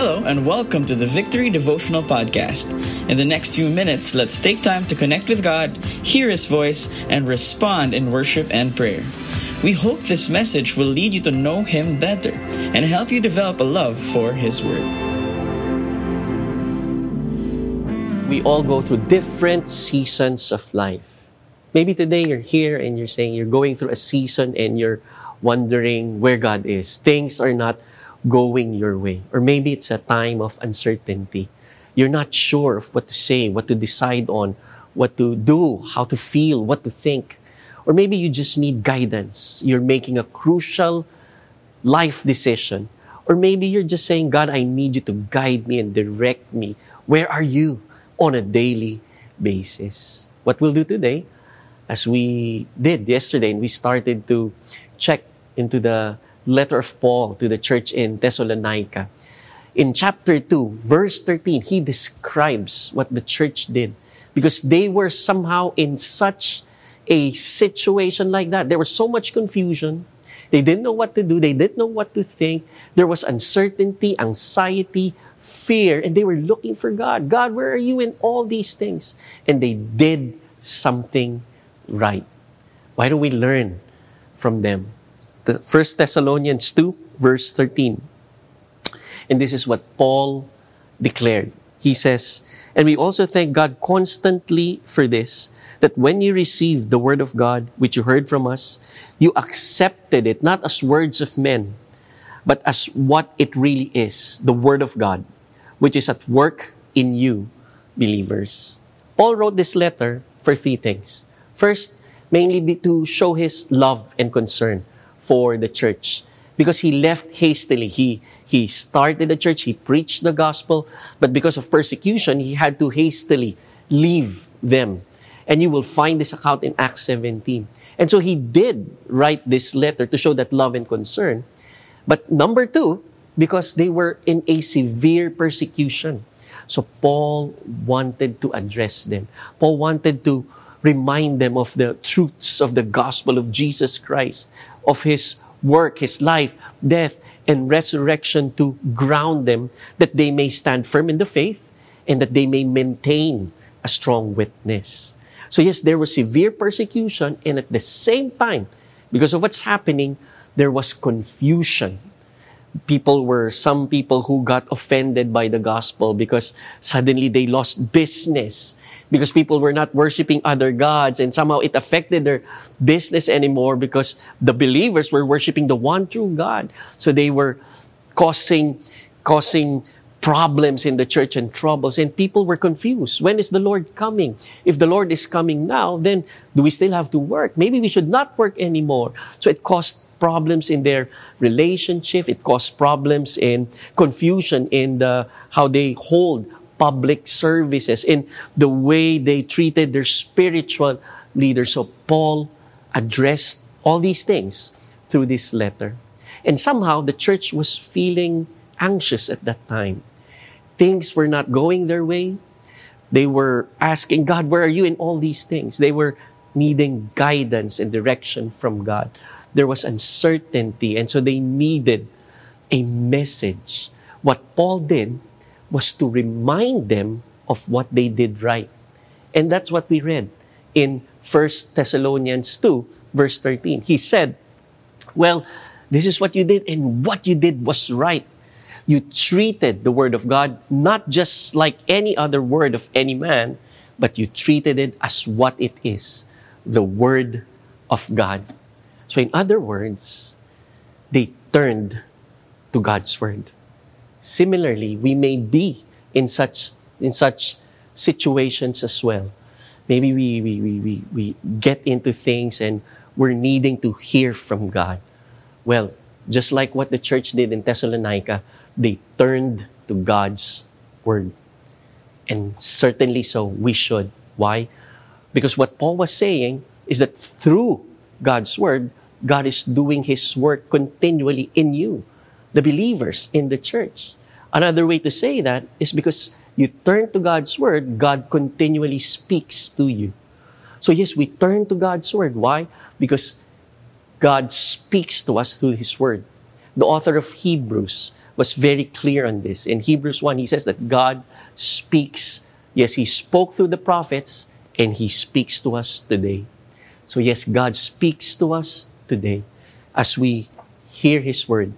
Hello, and welcome to the Victory Devotional Podcast. In the next few minutes, let's take time to connect with God, hear His voice, and respond in worship and prayer. We hope this message will lead you to know Him better and help you develop a love for His Word. We all go through different seasons of life. Maybe today you're here and you're saying you're going through a season and you're wondering where God is. Things are not going your way. Or maybe it's a time of uncertainty. You're not sure of what to say, what to decide on, what to do, how to feel, what to think. Or maybe you just need guidance. You're making a crucial life decision. Or maybe you're just saying, God, I need you to guide me and direct me. Where are you on a daily basis? What we'll do today, as we did yesterday, and we started to check into the letter of Paul to the church in Thessalonica. In chapter 2, verse 13, he describes what the church did because they were somehow in such a situation like that. There was so much confusion. They didn't know what to do. They didn't know what to think. There was uncertainty, anxiety, fear, and they were looking for God. God, where are you in all these things? And they did something right. Why don't we learn from them? The 1 Thessalonians 2, verse 13. And this is what Paul declared. He says, And we also thank God constantly for this, that when you received the word of God, which you heard from us, you accepted it not as words of men, but as what it really is, the word of God, which is at work in you, believers. Paul wrote this letter for three things. First, mainly to show his love and concern for the church because he left hastily. He, he started the church, he preached the gospel, but because of persecution, he had to hastily leave them. And you will find this account in Acts 17. And so he did write this letter to show that love and concern. But number two, because they were in a severe persecution. So Paul wanted to address them. Paul wanted to remind them of the truths of the gospel of Jesus Christ, of his work, his life, death, and resurrection to ground them that they may stand firm in the faith and that they may maintain a strong witness. So yes, there was severe persecution and at the same time, because of what's happening, there was confusion. People were, some people who got offended by the gospel because suddenly they lost business because people were not worshiping other gods and somehow it affected their business anymore because the believers were worshiping the one true God. So they were causing, causing problems in the church and troubles and people were confused. When is the Lord coming? If the Lord is coming now, then do we still have to work? Maybe we should not work anymore. So it caused problems in their relationship. It caused problems in confusion in the, how they hold public services, in the way they treated their spiritual leaders. So Paul addressed all these things through this letter. And somehow the church was feeling anxious at that time. Things were not going their way. They were asking, God, where are you in all these things? They were needing guidance and direction from God. There was uncertainty, and so they needed a message. What Paul did was to remind them of what they did right. And that's what we read in 1 Thessalonians 2, verse 13. He said, Well, this is what you did, and what you did was right. You treated the word of God not just like any other word of any man, but you treated it as what it is the word of God. So, in other words, they turned to God's word. Similarly, we may be in such in such situations as well. Maybe we, we, we, we, we get into things and we're needing to hear from God. Well, just like what the church did in Thessalonica, they turned to God's word. And certainly so, we should. Why? Because what Paul was saying is that through God's word, God is doing his work continually in you the believers in the church. Another way to say that is because you turn to God's Word, God continually speaks to you. So, yes, we turn to God's Word. Why? Because God speaks to us through His Word. The author of Hebrews was very clear on this. In Hebrews 1, he says that God speaks. Yes, he spoke through the prophets and he speaks to us today. So, yes, God speaks to us today as we hear his word,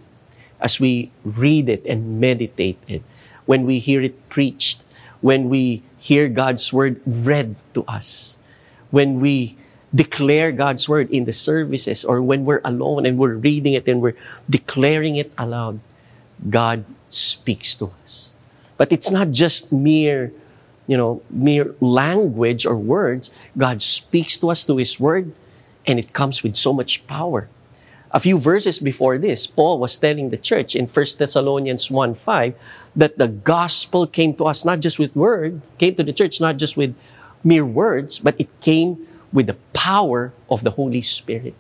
as we read it and meditate it, when we hear it preached, when we hear God's word read to us, when we declare God's word in the services or when we're alone and we're reading it and we're declaring it aloud, God speaks to us. But it's not just mere, you know, mere language or words. God speaks to us through His word and it comes with so much power. A few verses before this, Paul was telling the church in 1 Thessalonians 1 5 that the gospel came to us not just with word, came to the church not just with mere words, but it came with the power of the Holy Spirit.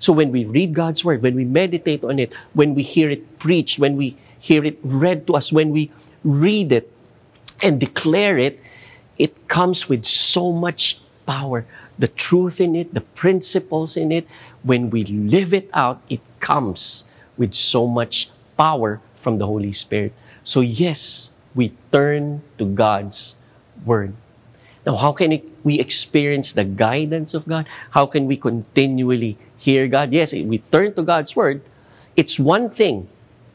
So when we read God's Word, when we meditate on it, when we hear it preached, when we hear it read to us, when we read it and declare it, it comes with so much power. The truth in it, the principles in it, when we live it out, it comes with so much power from the Holy Spirit. So, yes, we turn to God's Word. Now, how can we experience the guidance of God? How can we continually hear God? Yes, we turn to God's Word. It's one thing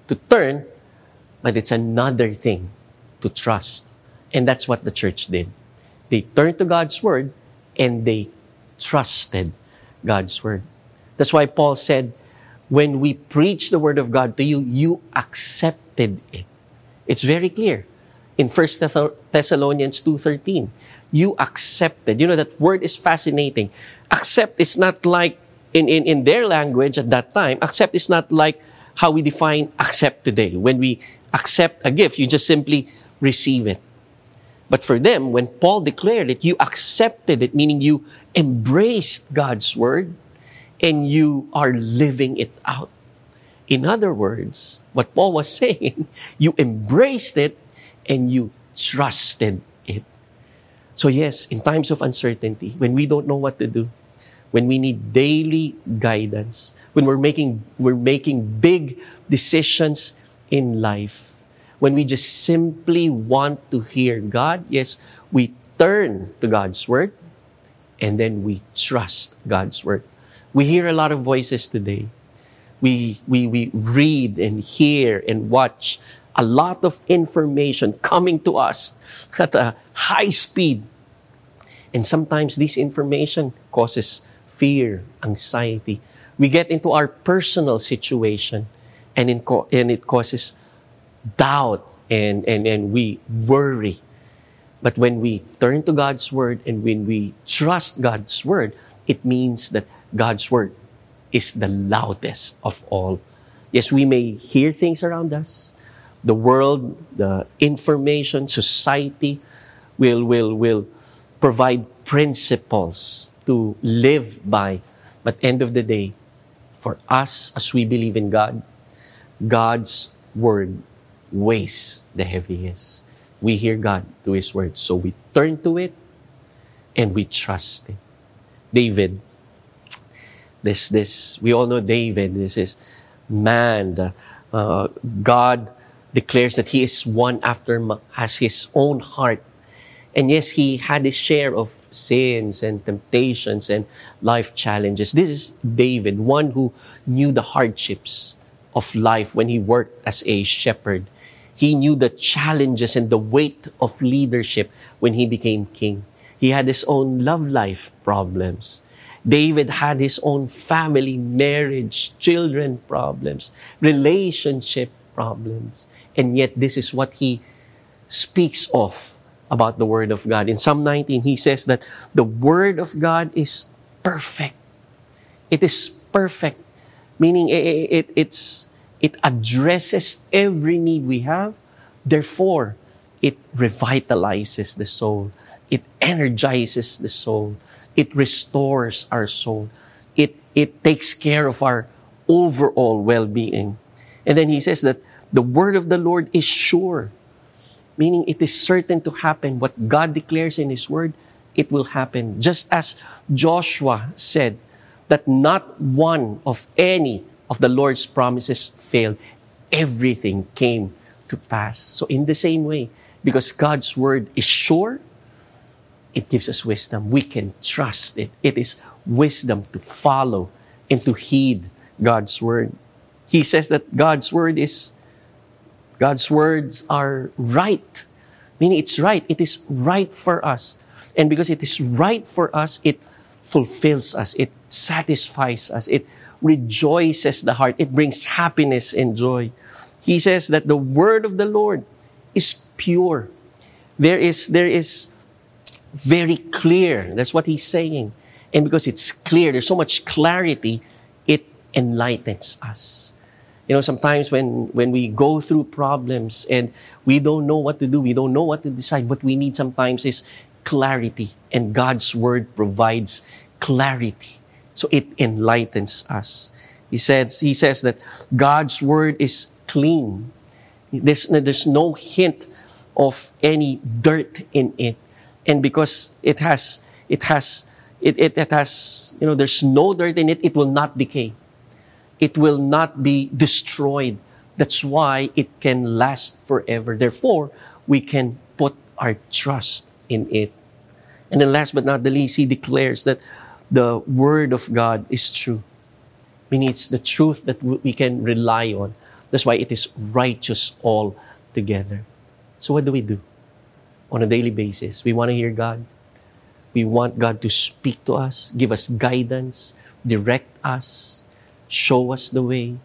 to turn, but it's another thing to trust. And that's what the church did. They turned to God's Word and they trusted God's Word. That's why Paul said, when we preach the Word of God to you, you accepted it. It's very clear in 1 Thessalonians 2.13 you accepted. You know, that word is fascinating. Accept is not like, in, in, in their language at that time, accept is not like how we define accept today. When we accept a gift, you just simply receive it. But for them, when Paul declared it, you accepted it, meaning you embraced God's word and you are living it out. In other words, what Paul was saying, you embraced it and you trusted it. so, yes, in times of uncertainty, when we don't know what to do, when we need daily guidance, when we're making, we're making big decisions in life, when we just simply want to hear God, yes, we turn to God's Word and then we trust God's Word. We hear a lot of voices today. We, we, we read and hear and watch a lot of information coming to us at a high speed. And sometimes this information causes fear, anxiety. We get into our personal situation and, in co- and it causes doubt and, and, and we worry. But when we turn to God's Word and when we trust God's Word, it means that God's Word is the loudest of all. Yes, we may hear things around us, the world, the information, society will, will, will provide principles to live by. But end of the day, for us, as we believe in God, God's word weighs the heaviest. We hear God through His word, so we turn to it and we trust it. David, this, this, we all know David. This is man. Uh, God declares that he is one after has his own heart. And yes, he had his share of sins and temptations and life challenges. This is David, one who knew the hardships of life when he worked as a shepherd. He knew the challenges and the weight of leadership when he became king. He had his own love life problems. David had his own family, marriage, children problems, relationship problems. And yet, this is what he speaks of about the Word of God. In Psalm 19, he says that the Word of God is perfect. It is perfect, meaning it, it, it addresses every need we have. Therefore, it revitalizes the soul. It energizes the soul. It restores our soul. It, it takes care of our overall well being. And then he says that the word of the Lord is sure, meaning it is certain to happen. What God declares in His word, it will happen. Just as Joshua said that not one of any of the Lord's promises failed, everything came to pass. So, in the same way, because God's word is sure, it gives us wisdom. We can trust it. It is wisdom to follow and to heed God's word. He says that God's word is, God's words are right. Meaning it's right. It is right for us. And because it is right for us, it fulfills us. It satisfies us. It rejoices the heart. It brings happiness and joy. He says that the word of the Lord is pure. There is, there is very clear. That's what he's saying. And because it's clear, there's so much clarity, it enlightens us. You know, sometimes when, when we go through problems and we don't know what to do, we don't know what to decide, what we need sometimes is clarity. And God's word provides clarity. So it enlightens us. He says, he says that God's word is clean. There's, there's no hint of any dirt in it. And because it has, it has, it, it, it has, you know, there's no dirt in it, it will not decay. It will not be destroyed. That's why it can last forever. Therefore, we can put our trust in it. And then last but not the least, he declares that the word of God is true. Meaning it's the truth that we can rely on. That's why it is righteous all together. So what do we do? On a daily basis, we want to hear God. We want God to speak to us, give us guidance, direct us, show us the way.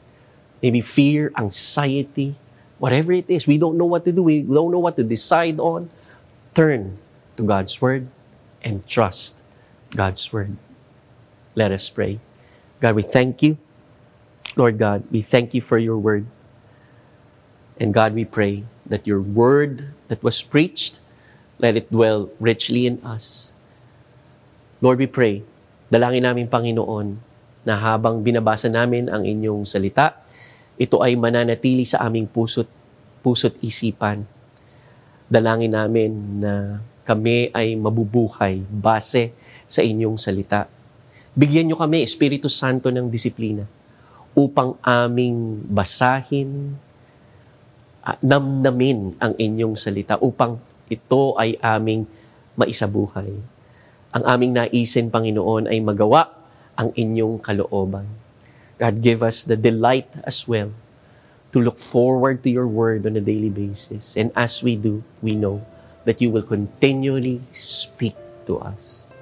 Maybe fear, anxiety, whatever it is, we don't know what to do. We don't know what to decide on. Turn to God's Word and trust God's Word. Let us pray. God, we thank you. Lord God, we thank you for your Word. And God, we pray that your Word that was preached, let it dwell richly in us. Lord, we pray, dalangin namin Panginoon, na habang binabasa namin ang inyong salita, ito ay mananatili sa aming puso't, puso't isipan. Dalangin namin na kami ay mabubuhay base sa inyong salita. Bigyan nyo kami, Espiritu Santo, ng disiplina upang aming basahin, namnamin ang inyong salita upang ito ay aming maisabuhay. Ang aming naisin, Panginoon, ay magawa ang inyong kalooban. God, give us the delight as well to look forward to your word on a daily basis. And as we do, we know that you will continually speak to us.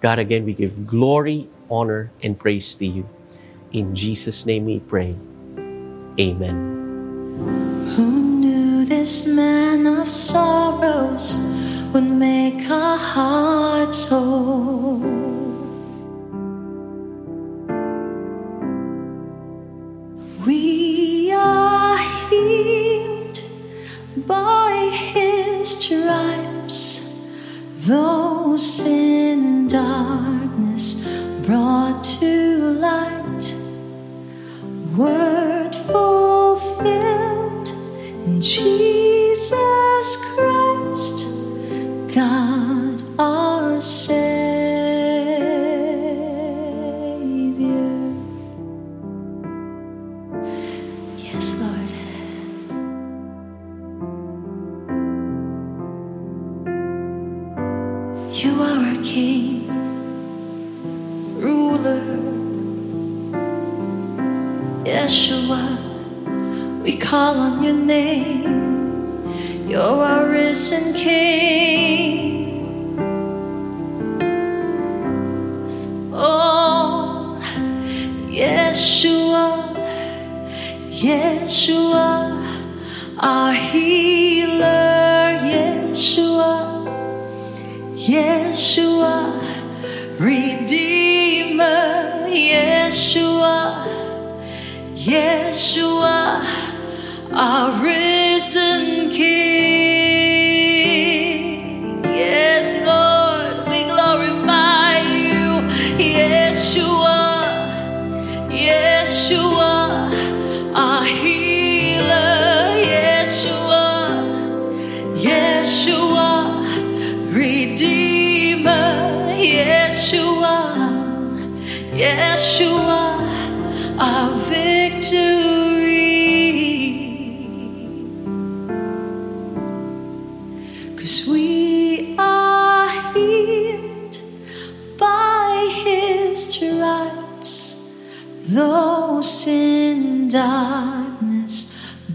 God, again, we give glory, honor, and praise to you. In Jesus' name we pray. Amen. Who knew this man of sorrows would make our hearts whole?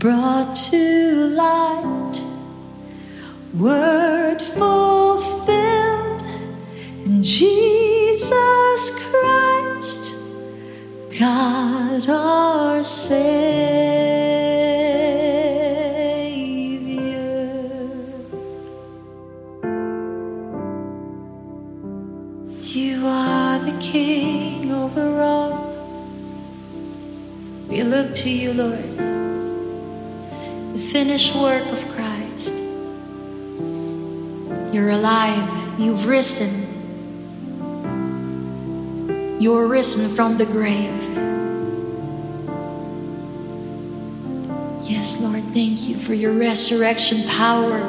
Brought to light. Word fulfilled in Jesus Christ, God our Savior. Finished work of Christ. You're alive, you've risen. You're risen from the grave. Yes, Lord, thank you for your resurrection power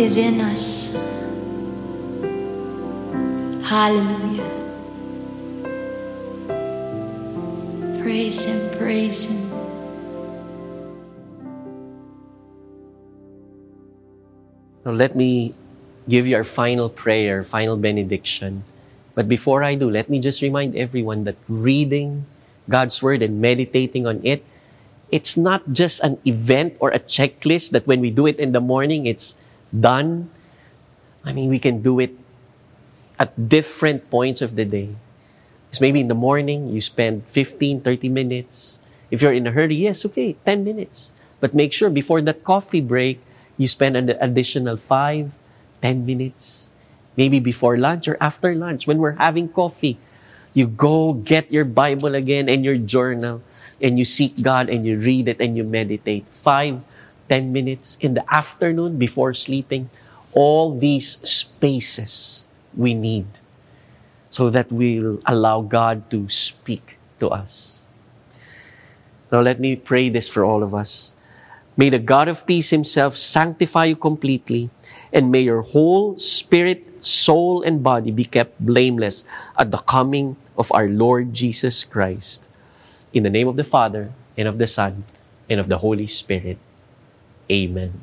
is in us. Hallelujah. Praise Him, praise Him. Let me give you our final prayer, final benediction. But before I do, let me just remind everyone that reading God's Word and meditating on it, it's not just an event or a checklist that when we do it in the morning, it's done. I mean, we can do it at different points of the day. Because maybe in the morning, you spend 15, 30 minutes. If you're in a hurry, yes, okay, 10 minutes. But make sure before that coffee break, you spend an additional five, ten minutes. Maybe before lunch or after lunch when we're having coffee. You go get your Bible again and your journal and you seek God and you read it and you meditate. Five, ten minutes in the afternoon before sleeping. All these spaces we need so that we'll allow God to speak to us. Now, let me pray this for all of us. May the God of peace himself sanctify you completely, and may your whole spirit, soul, and body be kept blameless at the coming of our Lord Jesus Christ. In the name of the Father, and of the Son, and of the Holy Spirit. Amen.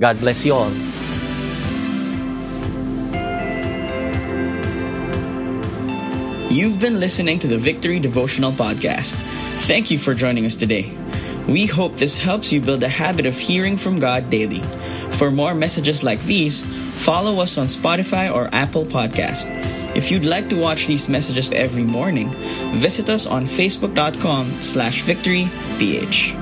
God bless you all. You've been listening to the Victory Devotional Podcast. Thank you for joining us today. We hope this helps you build a habit of hearing from God daily. For more messages like these, follow us on Spotify or Apple Podcast. If you'd like to watch these messages every morning, visit us on facebook.com slash victoryph.